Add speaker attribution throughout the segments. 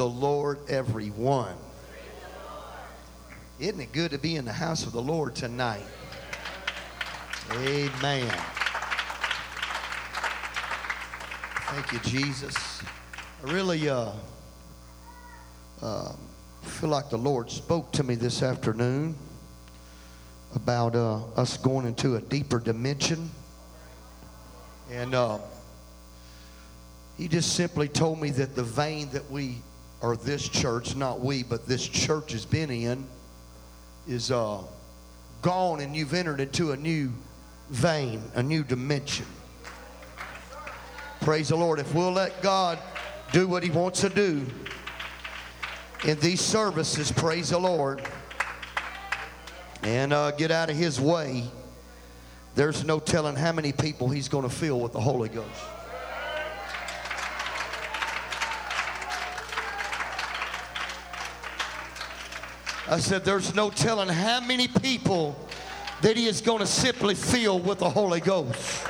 Speaker 1: the Lord, everyone. Isn't it good to be in the house of the Lord tonight? Amen. Thank you, Jesus. I really uh, uh, feel like the Lord spoke to me this afternoon about uh, us going into a deeper dimension. And uh, he just simply told me that the vein that we, or this church, not we, but this church has been in, is uh, gone and you've entered into a new vein, a new dimension. Praise the Lord. If we'll let God do what He wants to do in these services, praise the Lord, and uh, get out of His way, there's no telling how many people He's going to fill with the Holy Ghost. I said, there's no telling how many people that he is going to simply fill with the Holy Ghost.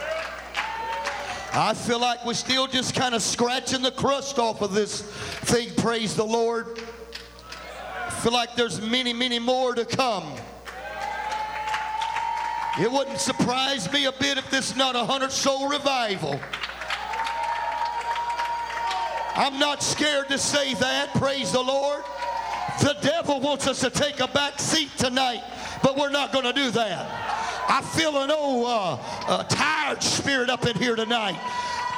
Speaker 1: I feel like we're still just kind of scratching the crust off of this thing, praise the Lord. I feel like there's many, many more to come. It wouldn't surprise me a bit if this is not a hundred soul revival. I'm not scared to say that, praise the Lord. The devil wants us to take a back seat tonight, but we're not going to do that. I feel an old uh, uh, tired spirit up in here tonight.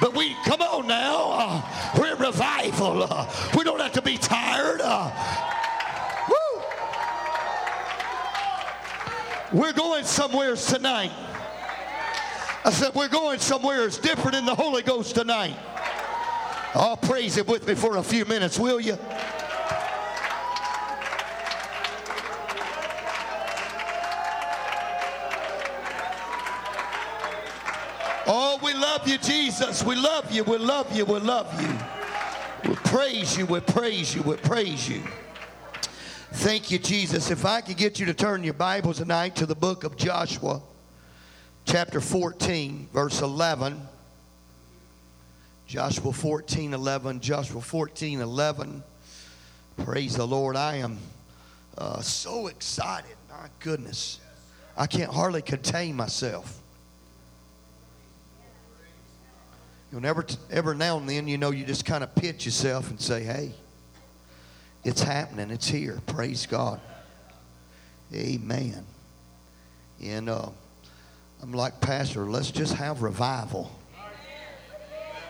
Speaker 1: But we, come on now, uh, we're revival. Uh, we don't have to be tired. Uh, woo! We're going somewhere tonight. I said, we're going somewhere that's different in the Holy Ghost tonight. Oh, praise Him with me for a few minutes, will you? Love you, Jesus. We love you. We love you. We love you. We praise you. We praise you. We praise you. Thank you, Jesus. If I could get you to turn your Bibles tonight to the book of Joshua, chapter 14, verse 11. Joshua 14, 11. Joshua 14, 11. Praise the Lord. I am uh, so excited. My goodness. I can't hardly contain myself. You know, every, every now and then, you know, you just kind of pitch yourself and say, hey, it's happening. It's here. Praise God. Amen. And uh, I'm like, Pastor, let's just have revival.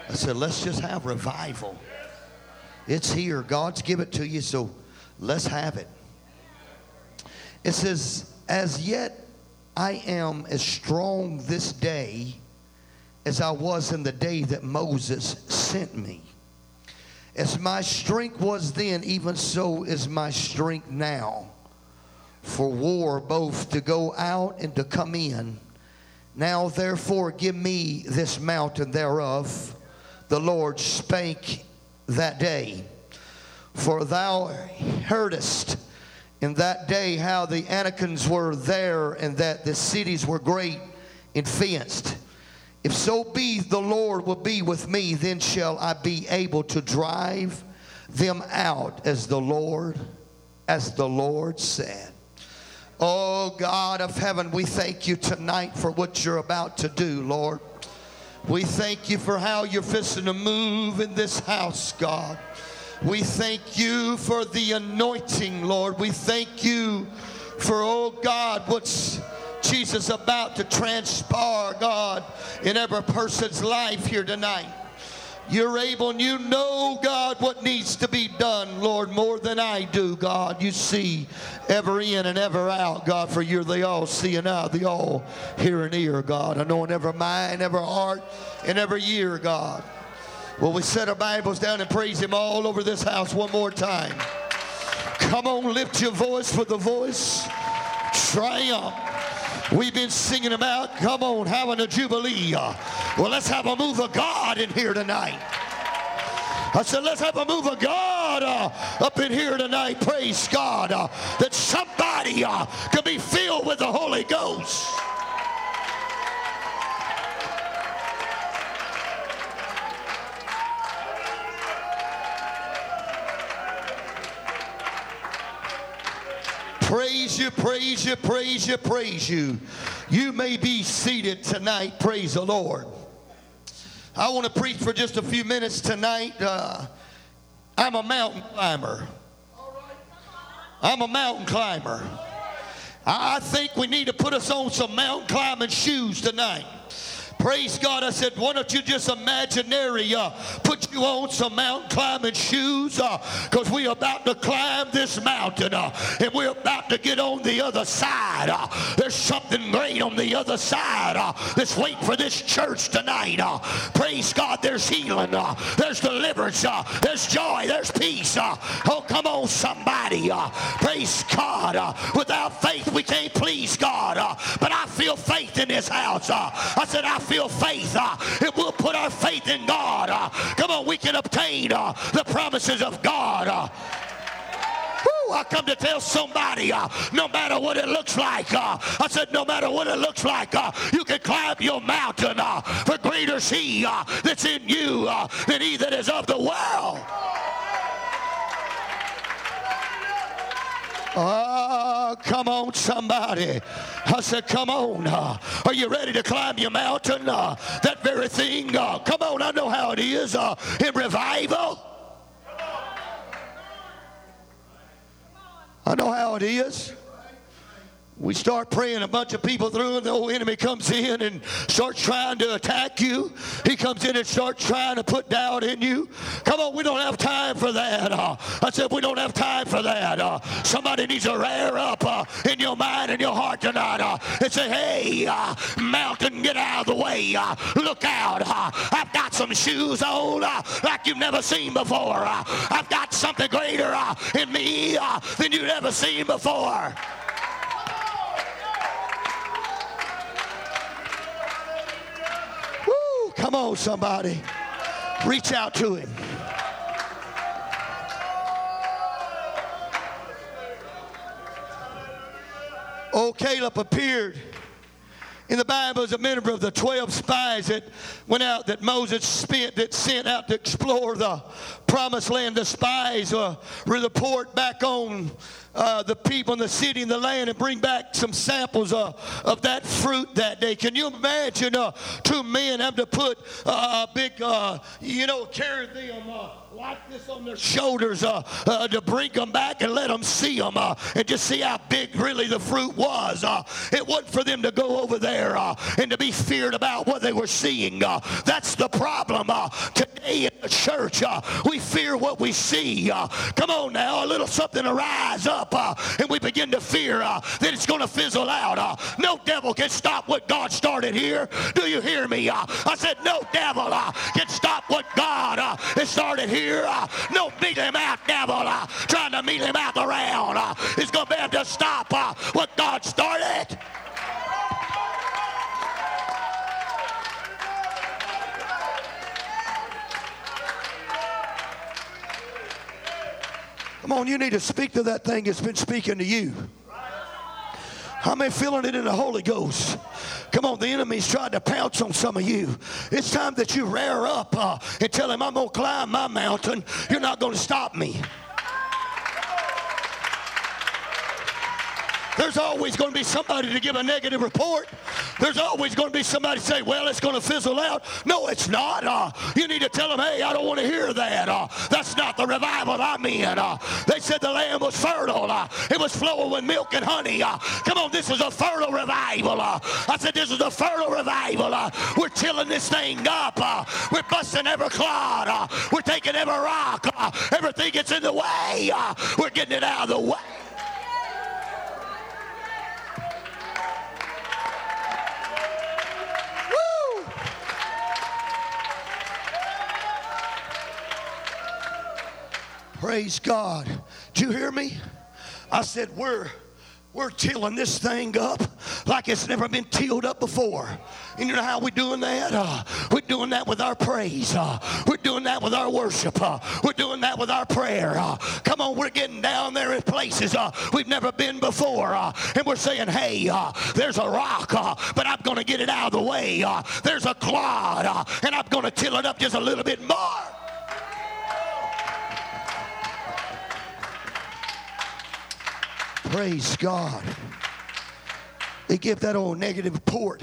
Speaker 1: I said, let's just have revival. It's here. God's give it to you, so let's have it. It says, as yet I am as strong this day as I was in the day that Moses sent me. As my strength was then, even so is my strength now for war, both to go out and to come in. Now, therefore, give me this mountain thereof. The Lord spake that day. For thou heardest in that day how the Anakims were there, and that the cities were great and fenced. If so be the Lord will be with me, then shall I be able to drive them out as the Lord, as the Lord said. Oh God of heaven, we thank you tonight for what you're about to do, Lord. We thank you for how you're fixing to move in this house, God. We thank you for the anointing, Lord. We thank you for, oh God, what's Jesus about to transpire, God, in every person's life here tonight. You're able and you know, God, what needs to be done, Lord, more than I do, God. You see ever in and ever out, God, for you're the all seeing eye, the all hearing ear, God. I know in every mind, every heart, and every ear, God. Well, we set our Bibles down and praise Him all over this house one more time. Come on, lift your voice for the voice. Triumph. We've been singing about, come on, having a jubilee. Well, let's have a move of God in here tonight. I said, let's have a move of God uh, up in here tonight. Praise God. Uh, that somebody uh, could be filled with the Holy Ghost. Praise you, praise you, praise you, praise you. You may be seated tonight. Praise the Lord. I want to preach for just a few minutes tonight. Uh, I'm a mountain climber. I'm a mountain climber. I think we need to put us on some mountain climbing shoes tonight. Praise God. I said, why don't you just imaginary uh, put you on some mountain climbing shoes because uh, we're about to climb this mountain uh, and we're about to get on the other side. Uh, there's something great on the other side uh, that's waiting for this church tonight. Uh, praise God. There's healing. there's deliverance. there's joy. There's peace. oh, come on, somebody. praise God. without faith, we can't please God. but I feel faith in this house. I said, I feel faith, uh, if we'll put our faith in God, uh, come on, we can obtain uh, the promises of God. Uh. I come to tell somebody, uh, no matter what it looks like, uh, I said, no matter what it looks like, uh, you can climb your mountain. Uh, for greater is He uh, that's in you uh, than He that is of the world. Oh, come on, somebody. I said, come on. Uh, are you ready to climb your mountain? Uh, that very thing. Uh, come on, I know how it is uh, in revival. I know how it is. We start praying a bunch of people through, and the old enemy comes in and starts trying to attack you. He comes in and starts trying to put doubt in you. Come on, we don't have time for that. Uh, I said, we don't have time for that. Uh, somebody needs to rear up uh, in your mind and your heart tonight uh, and say, hey, uh, mountain, get out of the way. Uh, look out. I've got some shoes on like you've never seen before. I've got something greater in me than you've ever seen before. Come on, somebody. Reach out to him. Oh, Caleb appeared in the Bible as a member of the 12 spies that went out, that Moses spent, that sent out to explore the promised land. The spies uh, report back on uh, the people in the city and the land and bring back some samples uh, of that fruit that day. Can you imagine uh, two men have to put uh, a big, uh, you know, carry them uh, like this on their shoulders uh, uh, to bring them back and let them see them uh, and just see how big really the fruit was. Uh, it wasn't for them to go over there uh, and to be feared about what they were seeing. Uh, that's the problem today in the church. we fear what we see. come on now, a little something to rise up and we begin to fear that it's going to fizzle out. no devil can stop what God started here. Do you hear me? I said, no devil can stop what God has started here here. Uh, no meet him out, devil. Uh, trying to meet him out the round. Uh, going to be able to stop what God started. Come on, you need to speak to that thing that's been speaking to you. How many feeling it in the Holy Ghost? Come on, the enemy's tried to pounce on some of you. It's time that you rear up uh, and tell him, I'm going to climb my mountain. You're not going to stop me. There's always going to be somebody to give a negative report. There's always going to be somebody say, well, it's going to fizzle out. No, it's not. Uh, you need to tell them, hey, I don't want to hear that. Uh, that's not the revival I'm in. Uh, they said the land was fertile. Uh, it was flowing with milk and honey. Uh, come on, this is a fertile revival. Uh, I said, this is a fertile revival. we're tilling this thing up. we're busting every clod. we're taking every rock. everything gets in the way. we're getting it out of the way. Praise God. Do you hear me? I said, we're we're tilling this thing up like it's never been tilled up before. And you know how we're doing that? Uh, we're doing that with our praise. Uh, we're doing that with our worship. Uh, we're doing that with our prayer. Uh, come on, we're getting down there in places uh, we've never been before. Uh, and we're saying, hey, there's a rock, but I'm going to get it out of the way. there's a clod, and I'm going to till it up just a little bit more. Praise God. They give that old negative port,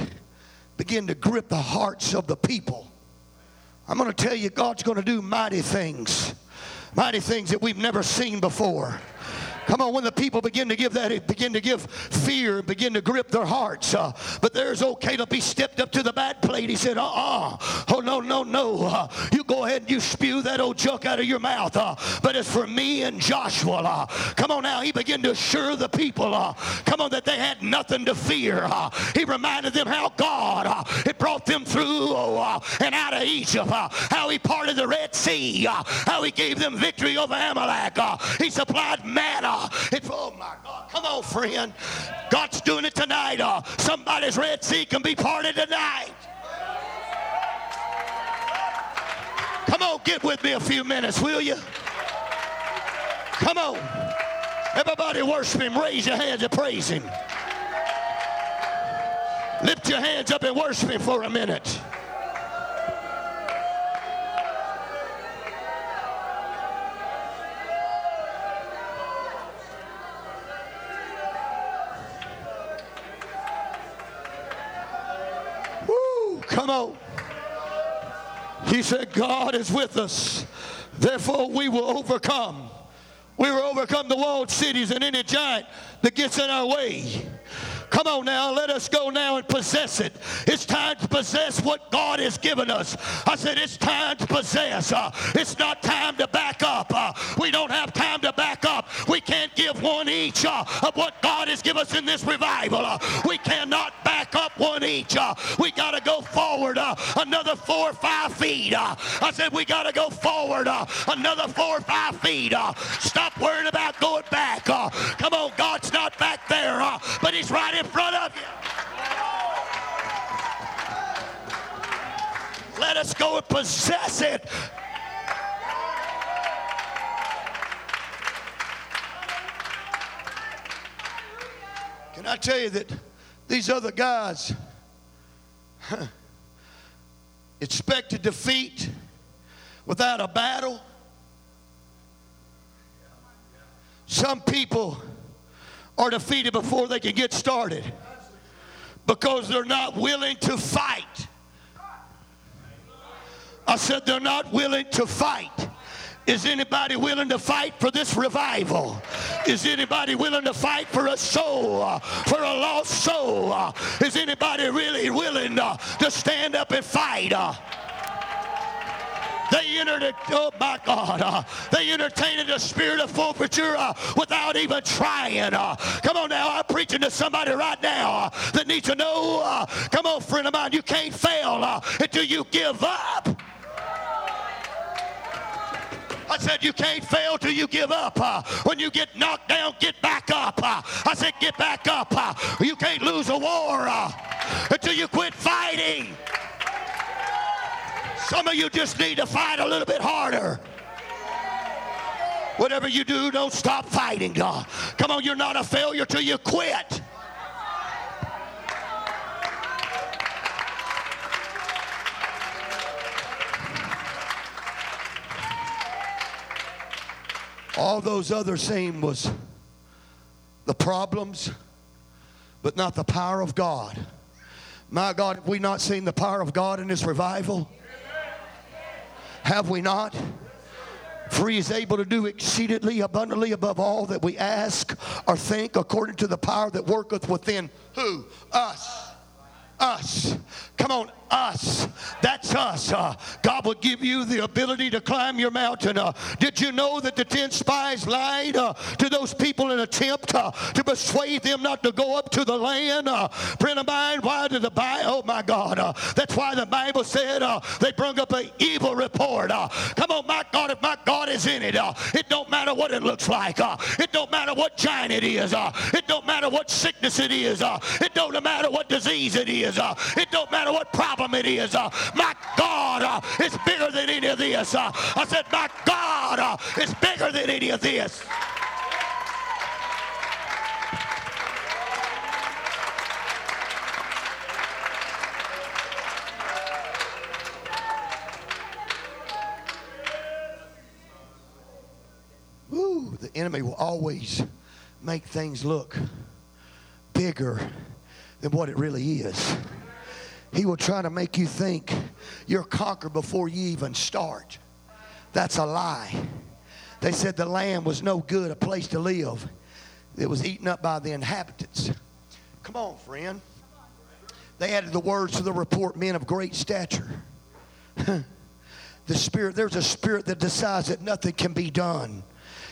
Speaker 1: begin to grip the hearts of the people. I'm going to tell you, God's going to do mighty things, mighty things that we've never seen before. Come on, when the people begin to give that, begin to give fear begin to grip their hearts. Uh, but there's old Caleb. He stepped up to the bad plate. He said, uh uh Oh, no, no, no. Uh, you go ahead and you spew that old junk out of your mouth. Uh, but it's for me and Joshua. Uh, come on now. He began to assure the people, uh, come on, that they had nothing to fear. Uh, he reminded them how God had brought them through uh, and out of Egypt, how he parted the Red Sea, how he gave them victory over Amalek. He supplied manna. It's, oh my God. Come on, friend. God's doing it tonight. Uh, somebody's Red Sea can be parted tonight. Come on, get with me a few minutes, will you? Come on. Everybody worship him. Raise your hands and praise him. Lift your hands up and worship him for a minute. On. He said, God is with us. Therefore, we will overcome. We will overcome the walled cities and any giant that gets in our way. Come on now, let us go now and possess it. It's time to possess what God has given us. I said, it's time to possess. Uh, it's not time to back up. Uh, we don't have time to back up. We can't give one each uh, of what God has given us in this revival. Uh, we cannot back up one each. Uh, we got to go forward uh, another four or five feet. Uh, I said, we got to go forward another four or five feet. Stop worrying about going back. Come on, God's not back there, but He's right in front of you. Let us go and possess it. Can I tell you that these other guys expected defeat without a battle? Some people are defeated before they can get started because they're not willing to fight. I said they're not willing to fight. Is anybody willing to fight for this revival? Is anybody willing to fight for a soul, uh, for a lost soul? Uh, is anybody really willing uh, to stand up and fight? They entered oh my God, uh, they entertained the spirit of forfeiture uh, without even trying. Uh, come on now, I'm preaching to somebody right now that needs to know, come on, friend of mine, you can't fail until you give up. I said, you can't fail till you give up. Uh, when you get knocked down, get back up. Uh, I said, get back up. Uh, you can't lose a war until you quit fighting. Some of you just need to fight a little bit harder. Whatever you do, don't stop fighting, God. Come on, you're not a failure till you quit. All those others seen was the problems, but not the power of God. My God, have we not seen the power of God in this revival? Have we not? For he is able to do exceedingly abundantly above all that we ask or think according to the power that worketh within who? Us. Us. Come on, us. That's us. Uh, God will give you the ability to climb your mountain. Uh, did you know that the ten spies lied uh, to those people in attempt uh, to persuade them not to go up to the land? Uh, friend of mine, why did the Bible? Oh my God. Uh, that's why the Bible said uh, they brought up an evil report. Uh, come on, my God, if my God is in it, uh, it don't matter what it looks like. Uh, it don't matter what giant it is. Uh, it don't matter what sickness it is. Uh, it don't matter what disease it is. Uh, it don't matter what problem it is. Uh, my God uh, is bigger than any of this. Uh, I said, my God is bigger than any of this. Woo, the enemy will always make things look bigger than what it really is. He will try to make you think you're conquered before you even start. That's a lie. They said the land was no good, a place to live. It was eaten up by the inhabitants. Come on, friend. They added the words to the report men of great stature. the spirit, there's a spirit that decides that nothing can be done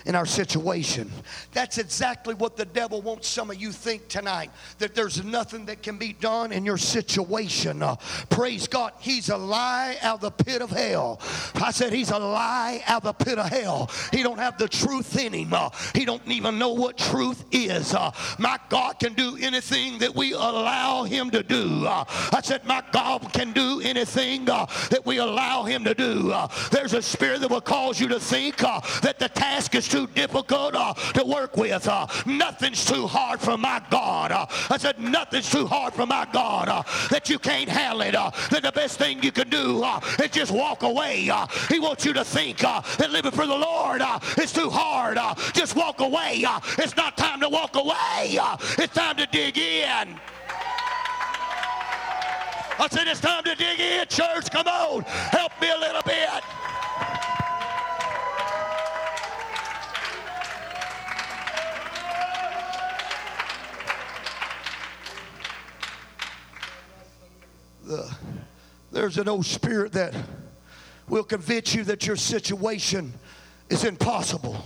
Speaker 1: in our situation. That's exactly what the devil wants some of you think tonight that there's nothing that can be done in your situation. Uh, praise God. He's a lie out of the pit of hell. I said he's a lie out of the pit of hell. He don't have the truth in him. Uh, he don't even know what truth is. Uh, my God can do anything that we allow him to do. Uh, I said my God can do anything uh, that we allow him to do. Uh, there's a spirit that will cause you to think that the task is too difficult uh, to work with. Uh, nothing's too hard for my God. Uh, I said, nothing's too hard for my God uh, that you can't handle it. Uh, that the best thing you can do uh, is just walk away. He wants you to think that living for the Lord is too hard. just walk away. it's not time to walk away. it's time to dig in. I said, it's time to dig in, church. Come on. Help me a little bit. The, there's an old spirit that will convince you that your situation is impossible,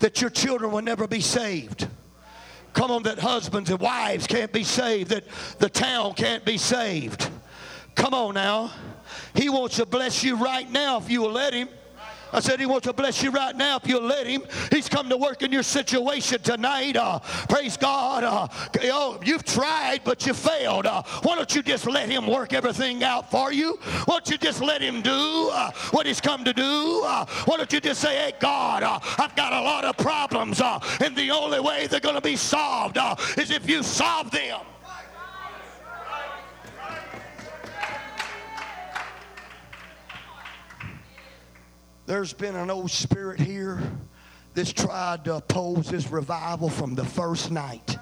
Speaker 1: that your children will never be saved. Come on, that husbands and wives can't be saved, that the town can't be saved. Come on now. He wants to bless you right now if you will let him. I said, He wants to bless you right now if you'll let Him. He's come to work in your situation tonight. Uh, praise God. Uh, oh, you've tried, but you failed. Uh, why don't you just let Him work everything out for you? Why don't you just let Him do uh, what He's come to do? Uh, why don't you just say, Hey, God, uh, I've got a lot of problems, and the only way they're going to be solved is if you solve them. There's been an old spirit here that's tried to oppose this revival from the first night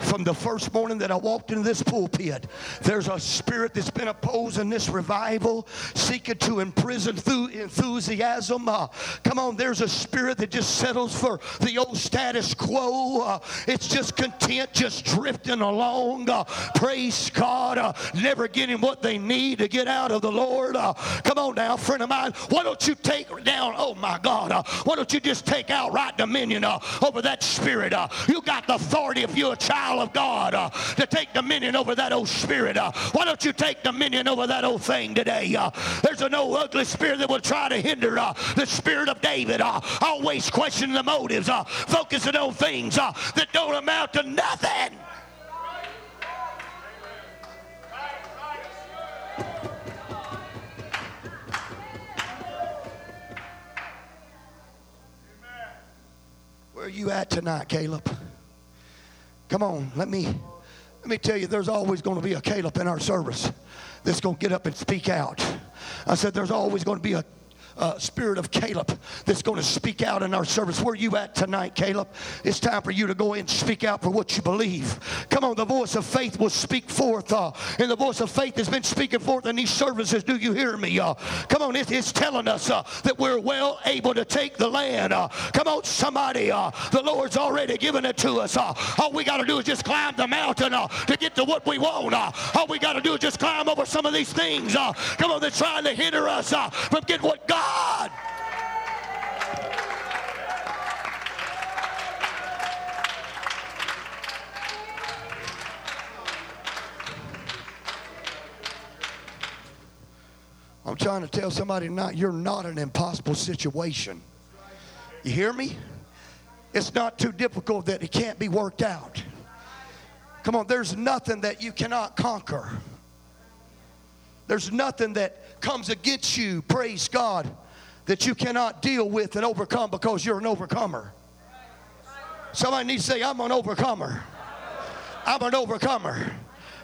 Speaker 1: from the first morning that I walked into this pulpit. There's a spirit that's been opposing this revival, seeking to imprison through enthusiasm. Uh, come on, there's a spirit that just settles for the old status quo. Uh, it's just content, just drifting along. Uh, praise God, uh, never getting what they need to get out of the Lord. Uh, come on now, friend of mine. Why don't you take down, oh my God, uh, why don't you just take outright dominion over that spirit? you got the authority if you're a child child of God uh, to take dominion over that old spirit. Uh, why don't you take dominion over that old thing today? Uh, there's an old ugly spirit that will try to hinder uh, the spirit of David. Uh, always questioning the motives, uh, focusing on things that don't amount to nothing. Where are you at tonight, Caleb? Come on, let me let me tell you, there's always going to be a Caleb in our service that's going to get up and speak out. I said, there's always going to be a uh, spirit of Caleb that's going to speak out in our service. Where you at tonight, Caleb? It's time for you to go in and speak out for what you believe. Come on, the voice of faith will speak forth, uh, and the voice of faith has been speaking forth in these services. Do you hear me? Uh, come on, it, it's telling us uh, that we're well able to take the land. Uh, come on, somebody. Uh, the Lord's already given it to us. all we got to do is just climb the mountain to get to what we want. all we got to do is just climb over some of these things. come on, they're trying to hinder us from getting what God God. I'm trying to tell somebody not you're not an impossible situation. You hear me? It's not too difficult that it can't be worked out. Come on, there's nothing that you cannot conquer. There's nothing that comes against you, praise God, that you cannot deal with and overcome because you're an overcomer. Somebody needs to say, I'm an overcomer. I'm an overcomer.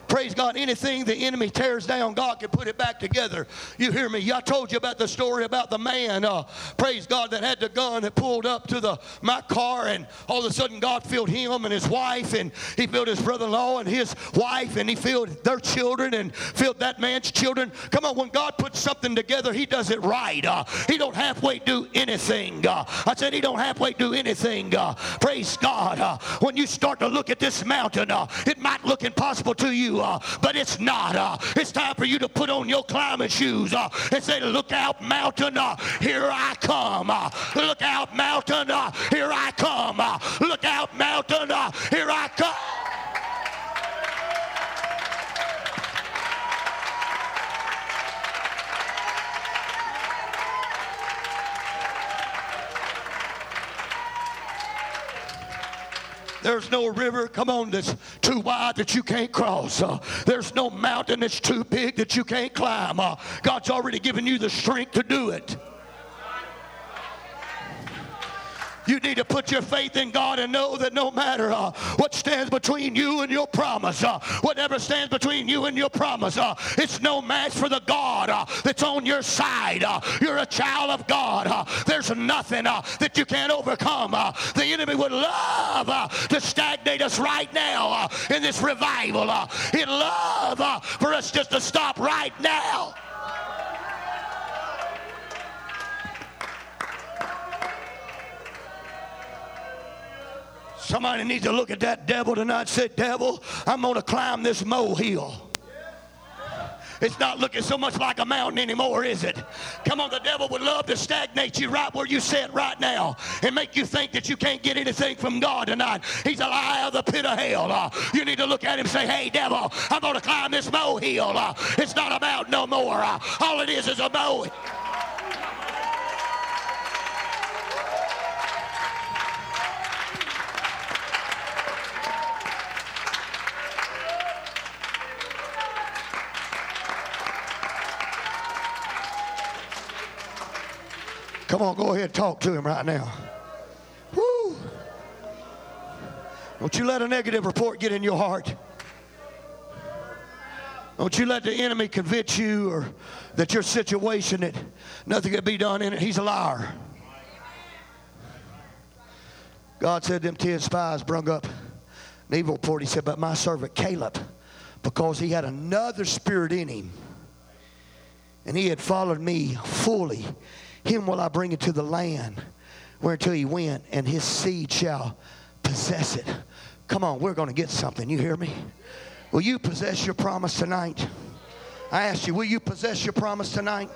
Speaker 1: Praise God. Anything the enemy tears down, God can put it back together. You hear me? I told you about the story about the man, uh, praise God, that had the gun that pulled up to the my car, and all of a sudden God filled him and his wife, and he filled his brother-in-law and his wife, and he filled their children and filled that man's children. Come on, when God puts something together, he does it right. Uh, he don't halfway do anything. Uh, I said he don't halfway do anything. Uh, praise God. Uh, when you start to look at this mountain, uh, it might look impossible to you, uh, but it's not. Uh, it's time for you to put on your climbing shoes uh, and say, Look out, mountain, here I come. Look out, mountain, here I come. Look out, mountain, here I come. There's no river, come on, that's too wide that you can't cross. Uh, there's no mountain that's too big that you can't climb. Uh, God's already given you the strength to do it. You need to put your faith in God and know that no matter uh, what stands between you and your promise, uh, whatever stands between you and your promise, uh, it's no match for the God uh, that's on your side. Uh, you're a child of God. Uh, there's nothing that you can't overcome. the enemy would love to stagnate us right now in this revival. he'd love for us just to stop right now. Somebody needs to look at that devil tonight say, Devil, I'm going to climb this molehill. It's not looking so much like a mountain anymore, is it? Come on, the devil would love to stagnate you right where you sit right now and make you think that you can't get anything from God tonight. He's a lie of the pit of hell. Uh, you need to look at him and say, hey, devil, I'm going to climb this molehill. Uh, it's not a mountain no more. Uh, all it is is a molehill. Come on, go ahead, talk to him right now. Woo! Don't you let a negative report get in your heart. Don't you let the enemy convince you or that your situation that nothing can be done in it. He's a liar. God said them ten spies brung up an evil report. He said, but my servant Caleb, because he had another spirit in him, and he had followed me fully, him will I bring into the land whereunto he went, and his seed shall possess it. Come on, we're going to get something. You hear me? Will you possess your promise tonight? I ask you, will you possess your promise tonight?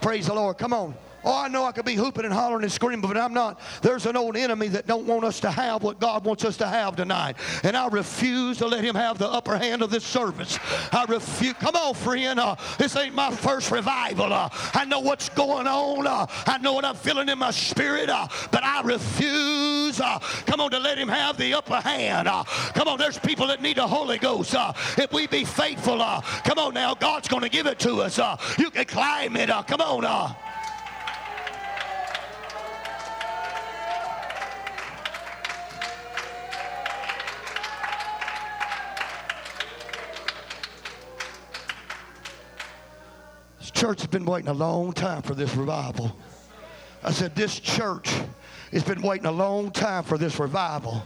Speaker 1: Praise the Lord. Come on. Oh, I know I could be hooping and hollering and screaming, but I'm not. There's an old enemy that don't want us to have what God wants us to have tonight. And I refuse to let him have the upper hand of this service. I refuse. Come on, friend. Uh, this ain't my first revival. Uh, I know what's going on. Uh, I know what I'm feeling in my spirit. Uh, but I refuse, uh, come on, to let him have the upper hand. Uh, come on, there's people that need the Holy Ghost. if we be faithful, come on now, God's going to give it to us. you can climb it. come on. Church has been waiting a long time for this revival. I said, This church has been waiting a long time for this revival.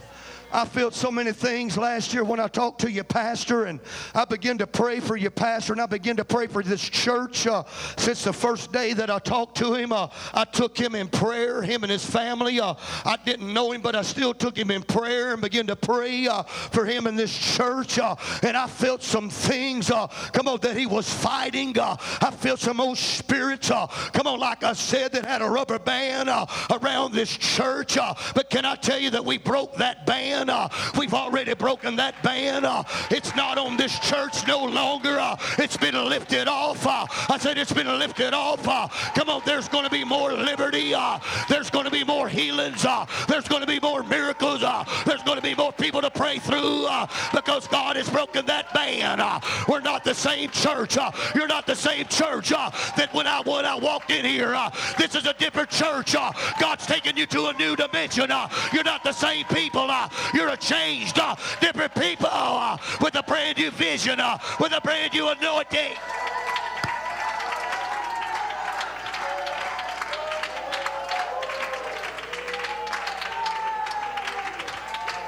Speaker 1: I felt so many things last year when I talked to your pastor, and I began to pray for your pastor, and I began to pray for this church. Uh, since the first day that I talked to him, uh, I took him in prayer, him and his family. Uh, I didn't know him, but I still took him in prayer and began to pray uh, for him in this church. Uh, and I felt some things, uh, come on, that he was fighting. I felt some old spirits, come on, like I said, that had a rubber band around this church. but can I tell you that we broke that band? Uh, we've already broken that ban. Uh, it's not on this church no longer. Uh, it's been lifted off. Uh, I said it's been lifted off. Uh, come on, there's going to be more liberty. Uh, there's going to be more healings. there's going to be more miracles. there's going to be more people to pray through because God has broken that ban. we're not the same church. you're not the same church that when I when I walked in here. this is a different church. God's taking you to a new dimension. you're not the same people You're a changed, uh, different people uh, with a brand new vision, uh, with a brand new anointing.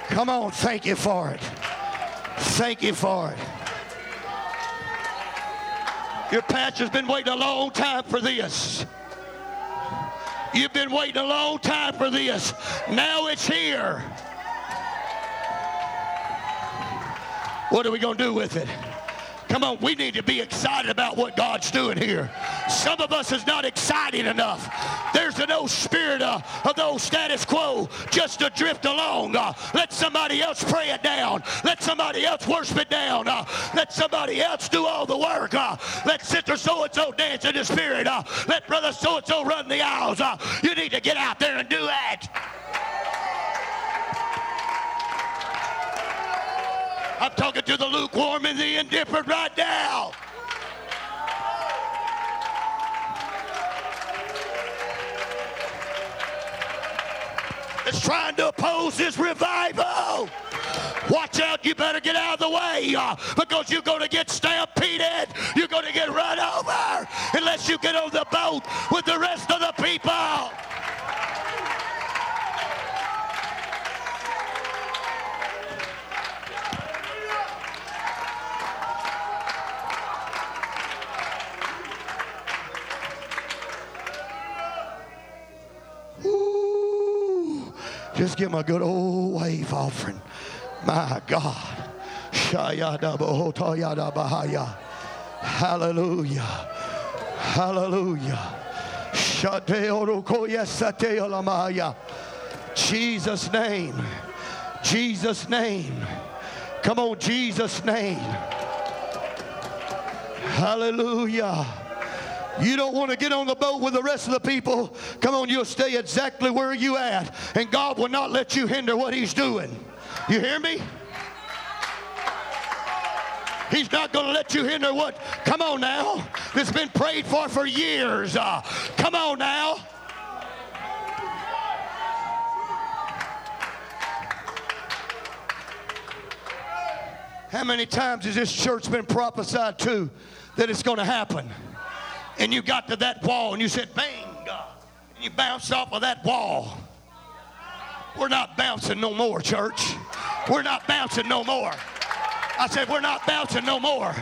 Speaker 1: Come on, thank you for it. Thank you for it. Your pastor's been waiting a long time for this. You've been waiting a long time for this. Now it's here. What are we going to do with it? Come on, we need to be excited about what God's doing here. Some of us is not excited enough. There's an old spirit uh, of the old status quo just to drift along. Uh, let somebody else pray it down. Let somebody else worship it down. Uh, let somebody else do all the work. Uh, let sister so-and-so dance in the spirit. Uh, let brother so-and-so run the aisles. You need to get out there and do that. I'm talking to the lukewarm and the indifferent right now. It's trying to oppose this revival. Watch out, you better get out of the way uh, because you're going to get stampeded. You're going to get run over unless you get on the boat with the rest of the people. Just give him a good old wave offering. My God. Hallelujah. Hallelujah. Jesus' name. Jesus' name. Come on, Jesus' name. Hallelujah. You don't want to get on the boat with the rest of the people. Come on, you'll stay exactly where you at. And God will not let you hinder what he's doing. You hear me? He's not going to let you hinder what, come on now, that's been prayed for for years. Uh, come on now. How many times has this church been prophesied to that it's going to happen? And you got to that wall and you said, bang, God. And you bounced off of that wall. We're not bouncing no more, church. We're not bouncing no more. I said, we're not bouncing no more.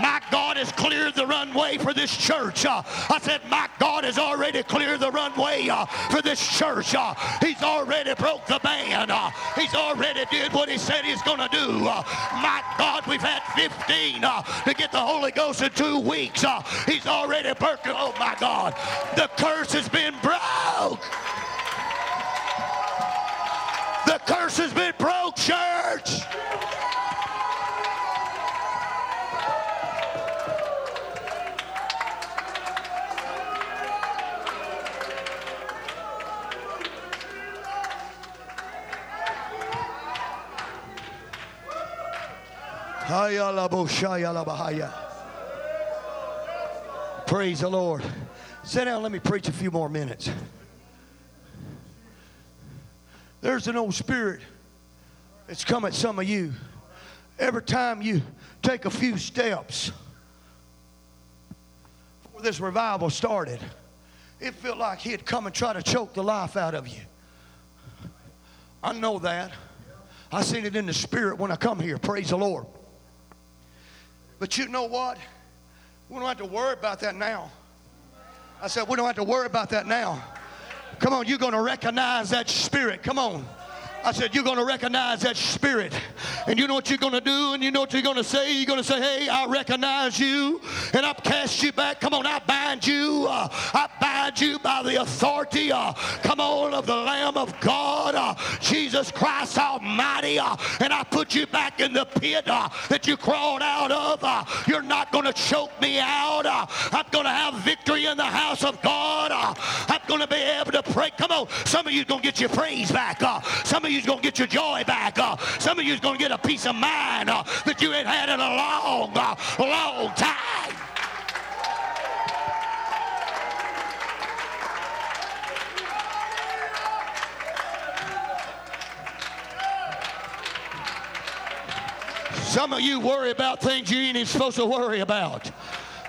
Speaker 1: My God has cleared the runway for this church. Uh, I said, my God has already cleared the runway uh, for this church. Uh, he's already broke the ban. He's already did what he said he's going to do. My God, we've had 15 uh, to get the Holy Ghost in two weeks. he's already broken. Oh, my God. The curse has been broke. The curse has been broke, church. Praise the Lord. Sit down, let me preach a few more minutes. There's an old spirit that's come at some of you. Every time you take a few steps before this revival started, it felt like he'd come and try to choke the life out of you. I know that. I seen it in the spirit when I come here. Praise the Lord. But you know what? We don't have to worry about that now. I said, we don't have to worry about that now. Come on, you're going to recognize that spirit. Come on. I said, You're going to recognize that spirit. And you know what you're going to do, and you know what you're going to say? You're going to say, Hey, I recognize you, and I've cast you back. Come on, I bind you. Uh, I bind you by the authority, uh, come on, of the Lamb of God, uh, Jesus Christ Almighty. Uh, and I put you back in the pit uh, that you crawled out of. Uh, you're not going to choke me out. I'm going to have victory in the house of God. I'm going to be able to pray. Come on, some of you going to get your praise back. some of you you's going to get your joy back. Uh. some of you's going to get a peace of mind uh, that you ain't had in a long, uh, long time. Some of you worry about things you ain't even supposed to worry about.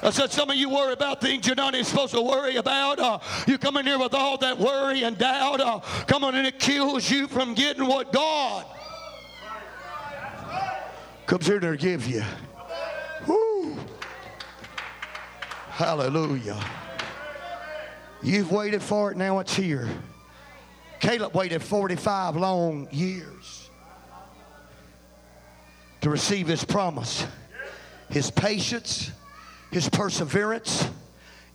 Speaker 1: I said, some of you worry about things you're not even supposed to worry about. Uh, you come in here with all that worry and doubt. Uh, come on, and it kills you from getting what God comes here to give you. Woo. Hallelujah. You've waited for it, now it's here. Caleb waited 45 long years to receive his promise. His patience, his perseverance,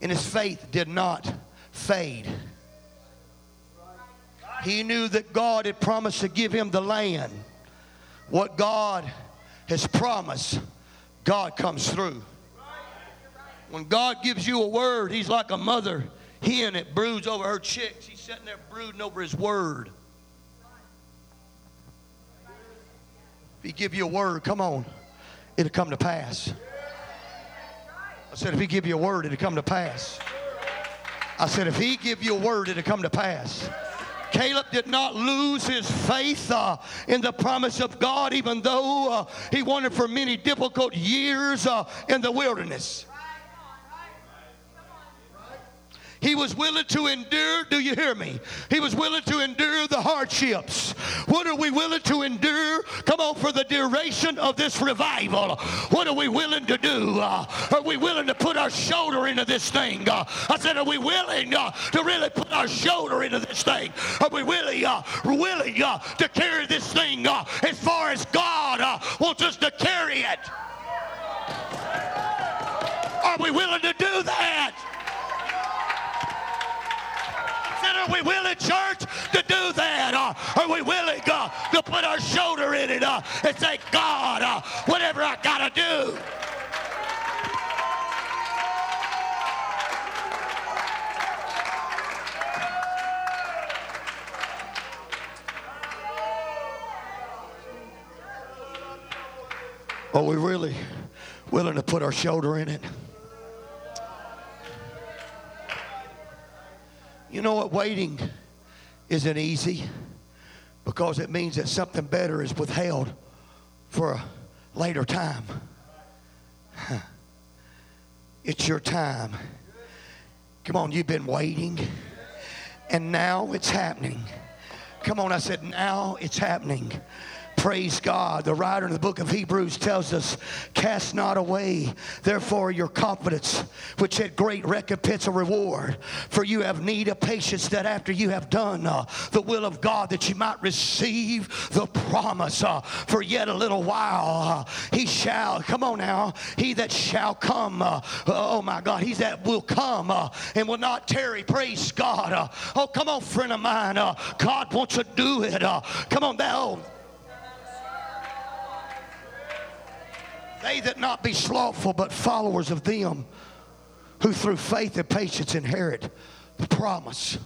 Speaker 1: and his faith did not fade. He knew that God had promised to give him the land. What God has promised, God comes through. When God gives you a word, He's like a mother hen that broods over her chicks. He's sitting there brooding over His word. If He give you a word, come on, it'll come to pass. I said, if He give you a word, it'll come to pass. I said, if He give you a word, it'll come to pass. Caleb did not lose his faith uh, in the promise of God, even though uh, he wandered for many difficult years uh, in the wilderness. He was willing to endure, do you hear me? He was willing to endure the hardships. What are we willing to endure? Come on, for the duration of this revival. What are we willing to do? Uh, are we willing to put our shoulder into this thing? Uh, I said, are we willing uh, to really put our shoulder into this thing? Are we really uh, willing uh, to carry this thing uh, as far as God wants us to carry it? Are we willing to do that? Are we willing, church, to do that? Uh, are we willing uh, to put our shoulder in it uh, and say, God, uh, whatever I got to do? Are we really willing to put our shoulder in it? You know what? Waiting isn't easy because it means that something better is withheld for a later time. It's your time. Come on, you've been waiting, and now it's happening. Come on, I said, now it's happening. Praise God. The writer in the book of Hebrews tells us, Cast not away, therefore, your confidence, which had great recompense of reward. For you have need of patience, that after you have done uh, the will of God, that you might receive the promise. Uh, for yet a little while, uh, he shall, come on now, he that shall come, uh, oh my God, he that will come uh, and will not tarry. Praise God. Uh, oh, come on, friend of mine. God wants to do it. come on, thou. They that not be slothful, but followers of them who through faith and patience inherit the promise.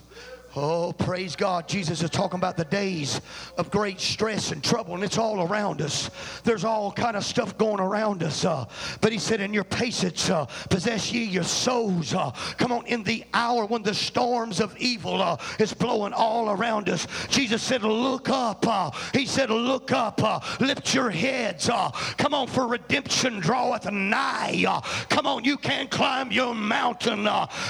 Speaker 1: Oh, praise God. Jesus is talking about the days of great stress and trouble, and it's all around us. There's all kind of stuff going around us. Uh, but he said, in your patience, uh, possess ye your souls. Uh, come on, in the hour when the storms of evil uh, is blowing all around us. Jesus said, look up. Uh, he said, look up. Uh, lift your heads. come on, for redemption draweth nigh. come on, you can't climb your mountain.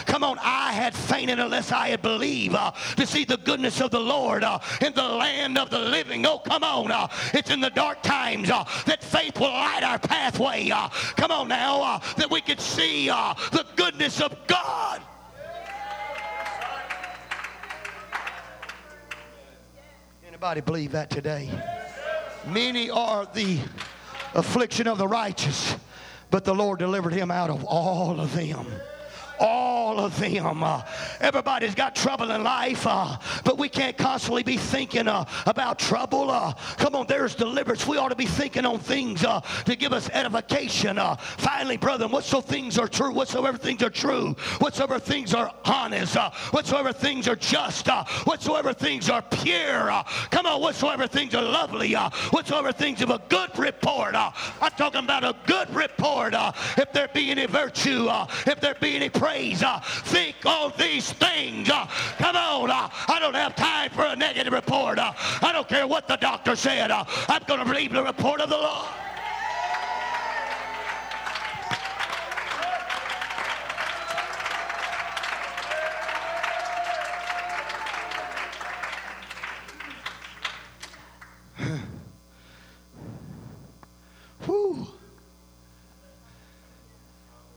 Speaker 1: come on, I had fainted unless I had believed to see the goodness of the Lord uh, in the land of the living. Oh, come on. Uh, it's in the dark times uh, that faith will light our pathway. Come on now, that we could see the goodness of God. Anybody believe that today? Many are the affliction of the righteous, but the Lord delivered him out of all of them all of them. Uh, everybody's got trouble in life, uh, but we can't constantly be thinking uh, about trouble. Uh, come on, there's deliverance. We ought to be thinking on things uh, to give us edification. Uh, finally, brethren, whatsoever things are true, whatsoever things are true, whatsoever things are honest, whatsoever things are just, whatsoever things are pure, come on, whatsoever things are lovely, whatsoever things of a good report. I'm talking about a good report. if there be any virtue, if there be any praise. Uh, think on these things. Uh, come on. Uh, I don't have time for a negative report. I don't care what the doctor said. I'm going to believe the report of the Lord.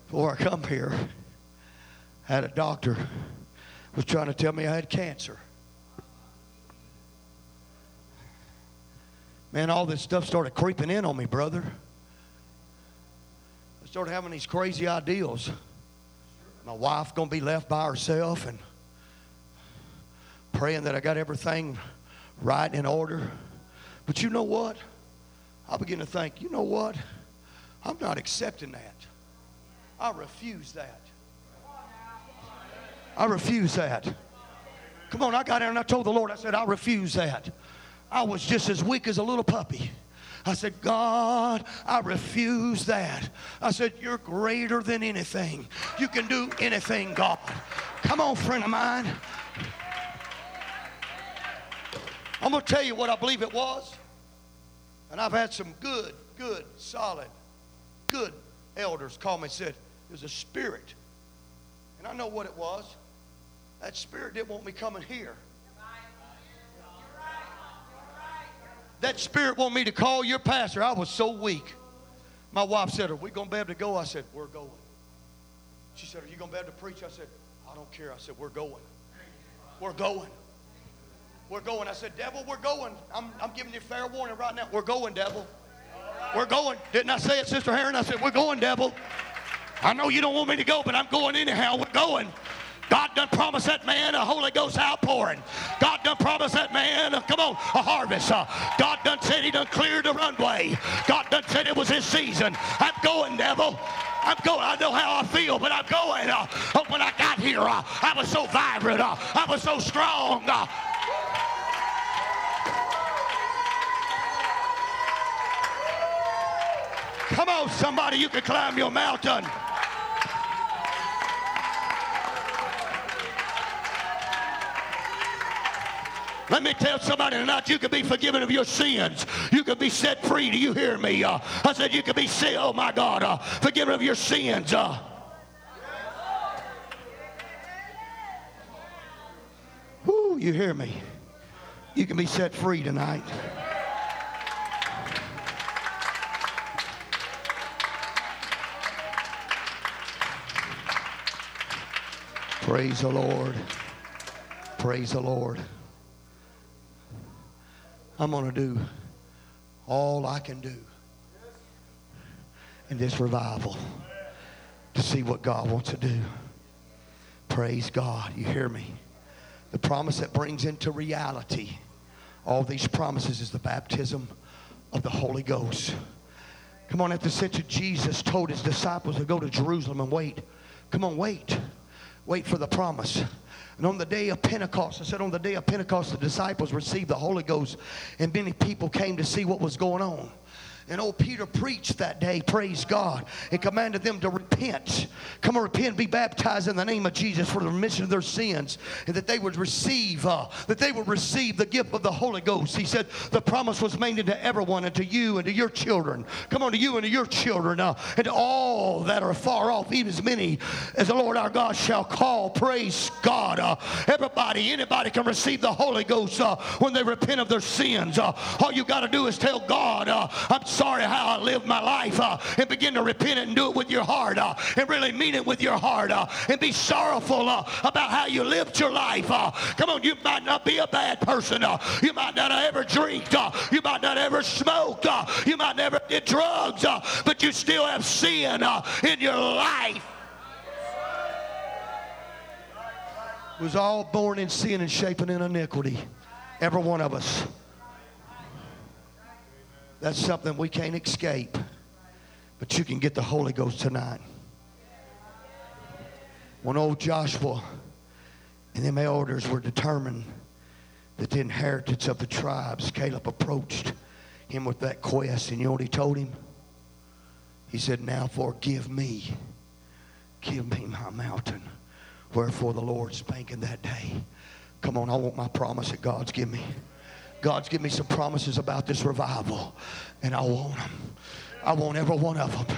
Speaker 1: Before I come here, I had a doctor was trying to tell me I had cancer. Man, all this stuff started creeping in on me, brother. I started having these crazy ideals. My wife gonna be left by herself and praying that I got everything right in order. But you know what? I begin to think, you know what? I'm not accepting that. I refuse that. I refuse that. Come on, I got there and I told the Lord, I said, I refuse that. I was just as weak as a little puppy. I said, God, I refuse that. I said, You're greater than anything. You can do anything, God. Come on, friend of mine. I'm going to tell you what I believe it was. And I've had some good, good, solid, good elders call me and said, There's a spirit. And I know what it was. That spirit didn't want me coming here. That spirit wanted me to call your pastor. I was so weak. My wife said, Are we going to be able to go? I said, We're going. She said, Are you going to be able to preach? I said, I don't care. I said, We're going. We're going. We're going. I said, Devil, we're going. I'm, I'm giving you fair warning right now. We're going, devil. We're going. Didn't I say it, Sister Heron? I said, We're going, devil. I know you don't want me to go, but I'm going anyhow. We're going. God done promised that man a Holy Ghost outpouring. God done promised that man, come on, a harvest. Uh, God done said he done cleared the runway. God done said it was his season. I'm going, devil. I'm going. I know how I feel, but I'm going. Uh, oh, when I got here, uh, I was so vibrant. Uh, I was so strong. Uh, Come on, somebody, you can climb your mountain. Let me tell somebody tonight, you can be forgiven of your sins. You can be set free. Do you hear me? Uh, I said you can be, set, oh my God, uh, forgiven of your sins. Uh, Woo, you hear me? You can be set free tonight. Praise the Lord. Praise the Lord. I'm going to do all I can do in this revival to see what God wants to do. Praise God. You hear me? The promise that brings into reality all these promises is the baptism of the Holy Ghost. Come on, at the sense that Jesus told his disciples to go to Jerusalem and wait. Come on, wait. Wait for the promise. And on the day of Pentecost, I said on the day of Pentecost, the disciples received the Holy Ghost, and many people came to see what was going on. And old Peter preached that day, praise God, and commanded them to repent. Come on, repent, be baptized in the name of Jesus for the remission of their sins, and that they would receive, uh, that they would receive the gift of the Holy Ghost. He said the promise was made unto everyone, and to you, and to your children. Come on, to you and to your children, uh, and to all that are far off, even as many as the Lord our God shall call. Praise God. Uh, everybody, anybody can receive the Holy Ghost uh, when they repent of their sins. Uh, all you got to do is tell God, uh, I'm sorry how I lived my life uh, and begin to repent and do it with your heart uh, and really mean it with your heart uh, and be sorrowful uh, about how you lived your life. Uh, come on, you might not be a bad person. Uh, you might not have ever drink. you might not ever smoke. you might never did drugs, but you still have sin in your life. was all born in sin and shaping in iniquity. Every one of us. That's something we can't escape. But you can get the Holy Ghost tonight. When old Joshua and them elders were determined that the inheritance of the tribes, Caleb approached him with that quest. And you know what he told him? He said, Now forgive me. Give me my mountain. Wherefore the Lord spake in that day. Come on, I want my promise that God's given me. God's given me some promises about this revival, and I want them. I want every one of them.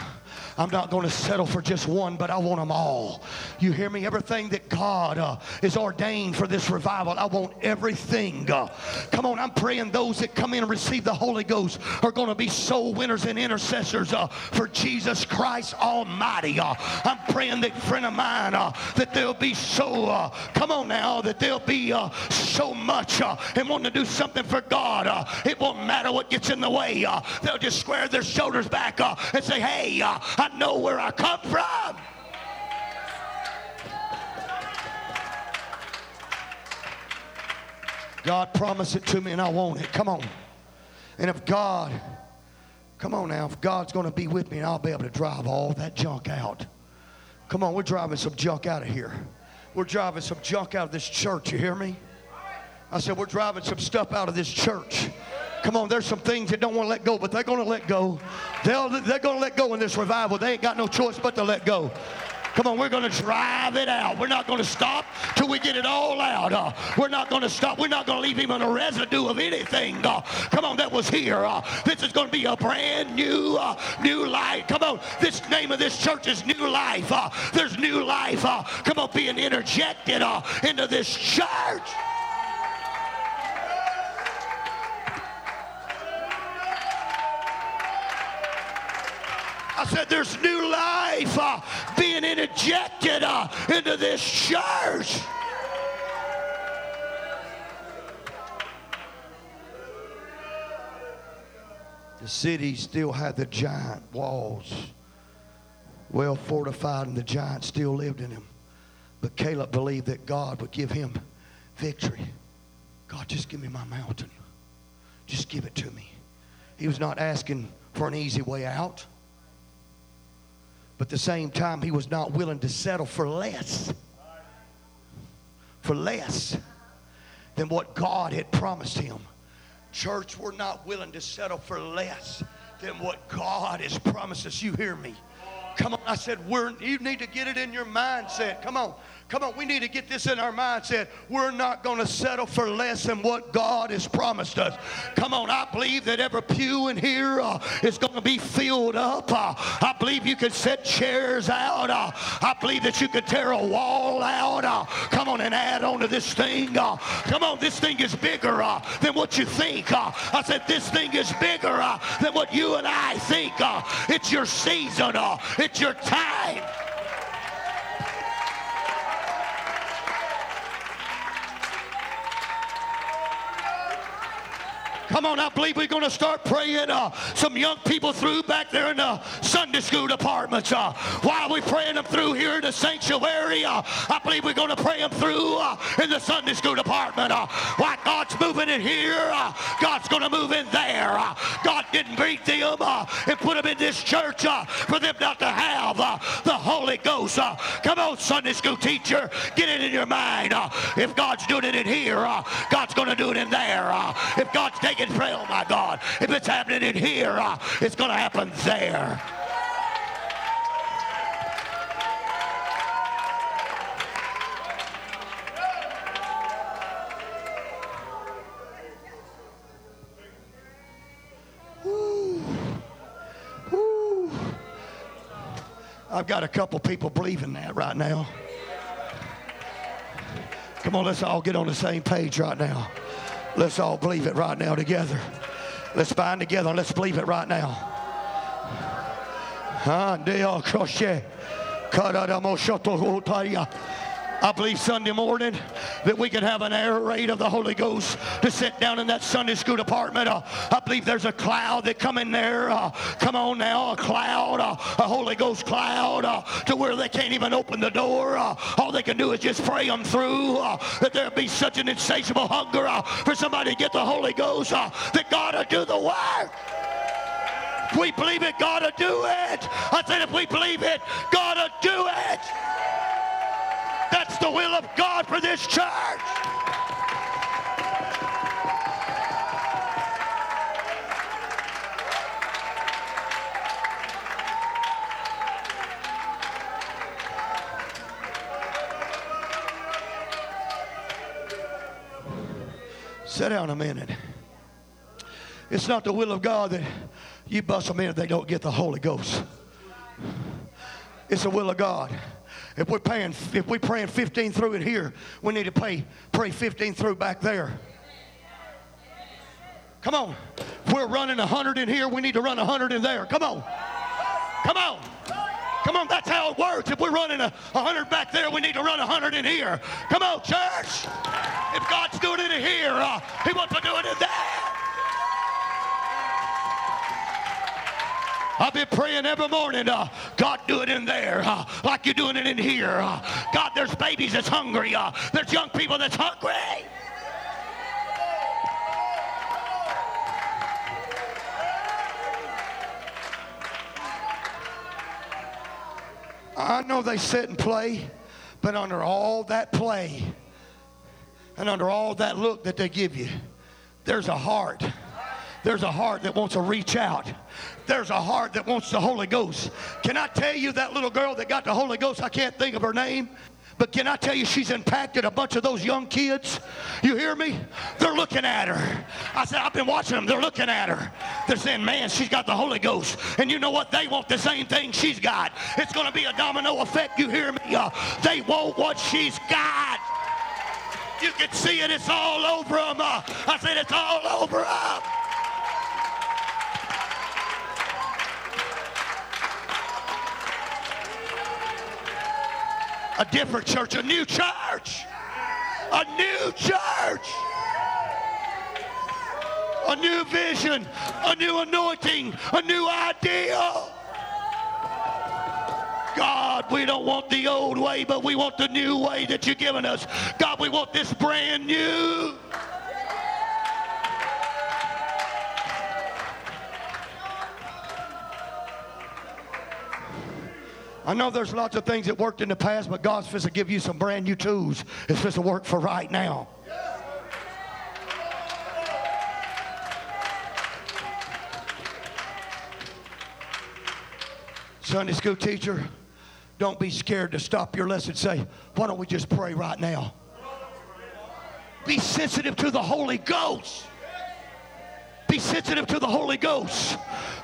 Speaker 1: I'm not going to settle for just one, but I want them all. You hear me? Everything that God uh, is ordained for this revival, I want everything. Uh, come on, I'm praying those that come in and receive the Holy Ghost are going to be soul winners and intercessors uh, for Jesus Christ Almighty. Uh, I'm praying that friend of mine uh, that they'll be so, uh, come on now, that they'll be so much and wanting to do something for God. it won't matter what gets in the way. they'll just square their shoulders back and say, hey, I know where I come from. God promised it to me and I want it. Come on. And if God, come on now, if God's going to be with me, I'll be able to drive all that junk out. Come on, we're driving some junk out of here. We're driving some junk out of this church. You hear me? I said, we're driving some stuff out of this church. Come on, there's some things that don't want to let go, but they're going to let go. They'll, they're going to let go in this revival. They ain't got no choice but to let go. Come on, we're going to drive it out. We're not going to stop till we get it all out. Uh, we're not going to stop. We're not going to leave even a residue of anything. Uh, come on, that was here. Uh, this is going to be a brand new, uh, new life. Come on, this name of this church is New Life. Uh, there's new life. Uh, come on, being interjected into this church. I said, there's new life uh, being injected uh, into this church. The city still had the giant walls, well fortified, and the giant still lived in them. But Caleb believed that God would give him victory. God, just give me my mountain. Just give it to me. He was not asking for an easy way out. But at the same time, he was not willing to settle for less. For less than what God had promised him. Church, we're not willing to settle for less than what God has promised us. You hear me? Come on, I said, we're, you need to get it in your mindset. Come on. Come on, we need to get this in our mindset. We're not going to settle for less than what God has promised us. Come on, I believe that every pew in here uh, is going to be filled up. Uh, I believe you can set chairs out. Uh, I believe that you could tear a wall out. Uh, come on and add on to this thing. Uh, come on, this thing is bigger uh, than what you think. I said, this thing is bigger than what you and I think. it's your season. it's your time. Come on, I believe we're going to start praying uh, some young people through back there in the Sunday school departments. Uh, while we're praying them through here in the sanctuary, uh, I believe we're going to pray them through uh, in the Sunday school department. Uh, while God's moving in here, uh, God's going to move in there. God didn't beat them and put them in this church for them not to have the Holy Ghost. come on, Sunday school teacher, get it in your mind. if God's doing it in here, God's going to do it in there. if God's taking pray, oh my God, if it's happening in here, uh, it's going to happen there. I've got a couple people believing that right now. Come on, let's all get on the same page right now. Let's all believe it right now together. Let's bind together and let's believe it right now. I believe Sunday morning that we can have an air raid of the Holy Ghost to sit down in that Sunday school department. Uh, I believe there's a cloud that come in there. Uh, come on now, a cloud, uh, a Holy Ghost cloud uh, to where they can't even open the door. Uh, all they can do is just pray them through. Uh, that there be such an insatiable hunger for somebody to get the Holy Ghost that God will do the work. If we believe it, God will do it. I said if we believe it, God will do it. That's the will of God for this church. Sit down a minute. It's not the will of God that you bust them in if they don't get the Holy Ghost. It's the will of God. If we're paying, if we're praying 15 through it here, we need to pay, pray 15 through back there. Come on. If we're running 100 in here, we need to run 100 in there. Come on. Come on. Come on, that's how it works. If we're running a 100 back there, we need to run 100 in here. Come on, church. If God's doing it in here, uh, He wants to do it in there. I've been praying every morning, uh, God, do it in there uh, like you're doing it in here. Uh, God, there's babies that's hungry. Uh, there's young people that's hungry. I know they sit and play, but under all that play and under all that look that they give you, there's a heart. There's a heart that wants to reach out. There's a heart that wants the Holy Ghost. Can I tell you that little girl that got the Holy Ghost? I can't think of her name. But can I tell you, she's impacted a bunch of those young kids? You hear me? They're looking at her. I said, I've been watching them. They're looking at her. They're saying, man, she's got the Holy Ghost. And you know what? They want the same thing she's got. It's going to be a domino effect. You hear me? Uh, they want what she's got. You can see it. It's all over them. Uh, I said, it's all over them. A different church, a new church, a new church, a new vision, a new anointing, a new idea. God, we don't want the old way, but we want the new way that you've given us. God, we want this brand new. I know there's lots of things that worked in the past, but God's supposed to give you some brand new tools. It's supposed to work for right now. Sunday school teacher, don't be scared to stop your lesson. Say, why don't we just pray right now? Be sensitive to the Holy Ghost. Be sensitive to the Holy Ghost.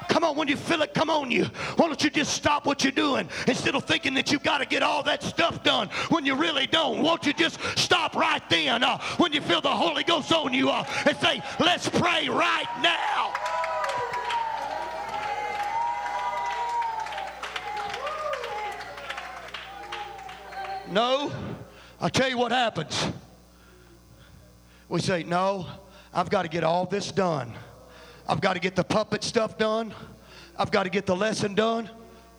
Speaker 1: Come on, when you feel it come on you, why don't you just stop what you're doing instead of thinking that you've got to get all that stuff done when you really don't? Won't you just stop right then uh, when you feel the Holy Ghost on you uh, and say, let's pray right now? No, I'll tell you what happens. We say, no, I've got to get all this done. I've got to get the puppet stuff done. I've got to get the lesson done.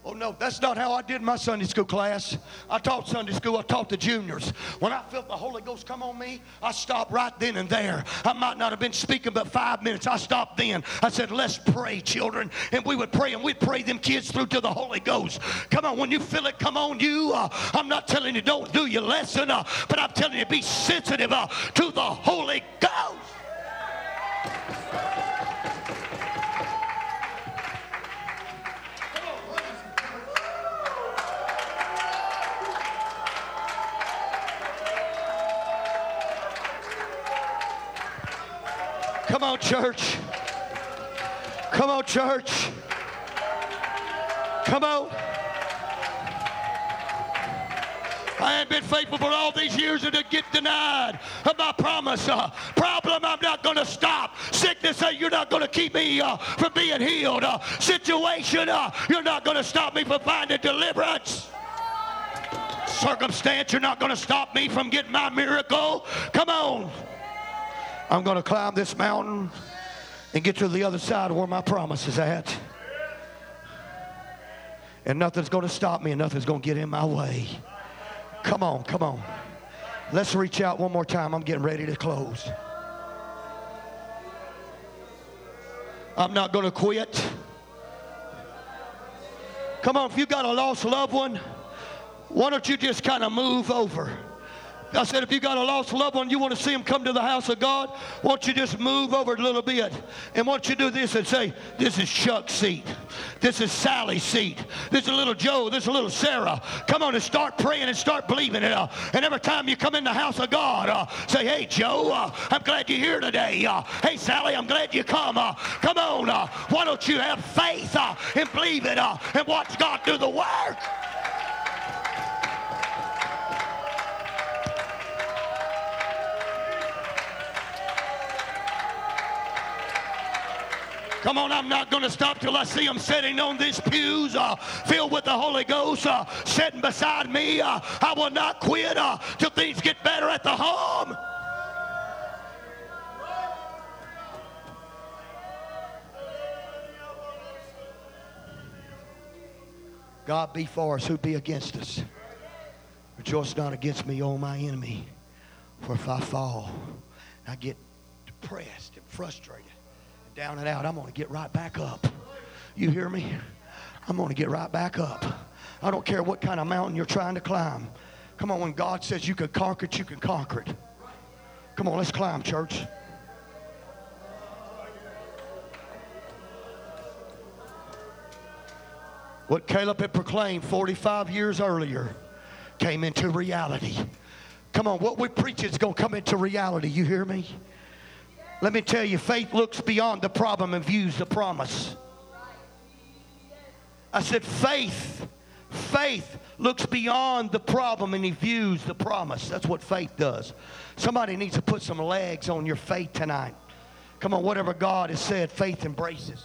Speaker 1: Oh, no, that's not how I did my Sunday school class. I taught Sunday school, I taught the juniors. When I felt the Holy Ghost come on me, I stopped right then and there. I might not have been speaking but five minutes. I stopped then. I said, Let's pray, children. And we would pray, and we'd pray them kids through to the Holy Ghost. Come on, when you feel it come on you, uh, I'm not telling you don't do your lesson, uh, but I'm telling you be sensitive uh, to the Holy Ghost. Come on, church. Come on, church. Come on. I ain't been faithful for all these years and to get denied of my promise. Uh, problem, I'm not going to stop. Sickness, uh, you're not going to keep me uh, from being healed. Uh, situation, uh, you're not going to stop me from finding deliverance. Circumstance, you're not going to stop me from getting my miracle. Come on. I'm going to climb this mountain and get to the other side where my promise is at. And nothing's going to stop me and nothing's going to get in my way. Come on, come on. Let's reach out one more time. I'm getting ready to close. I'm not going to quit. Come on, if you got a lost loved one, why don't you just kind of move over? I said, if you got a lost loved one, you want to see them come to the house of God, why don't you just move over a little bit? And why don't you do this and say, this is Chuck's seat. This is Sally's seat. This is little Joe. This is little Sarah. Come on and start praying and start believing it. Uh, and every time you come in the house of God, uh, say, hey, Joe, uh, I'm glad you're here today. Uh, hey, Sally, I'm glad you come. Uh, come on. Uh, why don't you have faith and believe it and watch God do the work? Come on, I'm not going to stop till I see them sitting on these pews uh, filled with the Holy Ghost, uh, sitting beside me. Uh, I will not quit uh, till things get better at the home. God be for us, who be against us? Rejoice not against me, O my enemy. For if I fall, I get depressed and frustrated down and out, I'm going to get right back up. You hear me? I'm going to get right back up. I don't care what kind of mountain you're trying to climb. Come on, when God says you can conquer it, you can conquer it. Come on, let's climb, church. What Caleb had proclaimed 45 years earlier came into reality. Come on, what we preach is going to come into reality. You hear me? Let me tell you, faith looks beyond the problem and views the promise. I said, faith, faith looks beyond the problem and he views the promise. That's what faith does. Somebody needs to put some legs on your faith tonight. Come on, whatever God has said, faith embraces.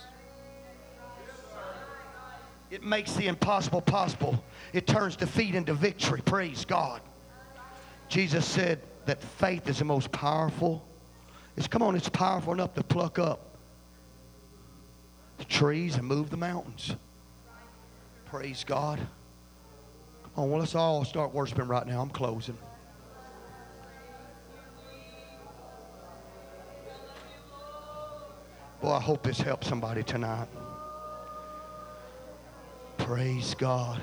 Speaker 1: It makes the impossible possible. It turns defeat into victory. Praise God. Jesus said that faith is the most powerful. It's come on, it's powerful enough to pluck up the trees and move the mountains. Praise God. Come on, well, let's all start worshiping right now. I'm closing. Boy, I hope this helps somebody tonight. Praise God.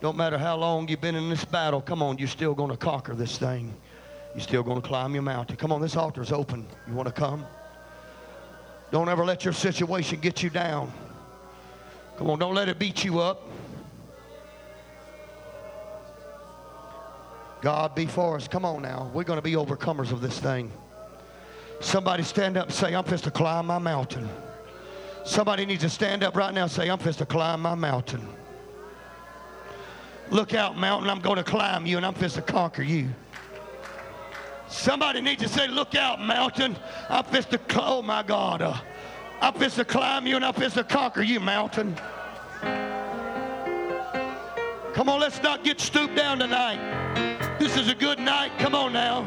Speaker 1: Don't matter how long you've been in this battle, come on, you're still going to conquer this thing. You're still going to climb your mountain. Come on, this altar's open. You want to come? Don't ever let your situation get you down. Come on, don't let it beat you up. God be for us. Come on now. We're going to be overcomers of this thing. Somebody stand up and say, I'm just to climb my mountain. Somebody needs to stand up right now and say, I'm just to climb my mountain. Look out, mountain, I'm going to climb you and I'm just to conquer you. Somebody needs to say, Look out, mountain. I'm just to, oh my God. Uh, I'm just to climb you and I'm just to conquer you, mountain. Come on, let's not get stooped down tonight. This is a good night. Come on now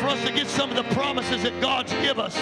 Speaker 1: for us to get some of the promises that God's give us.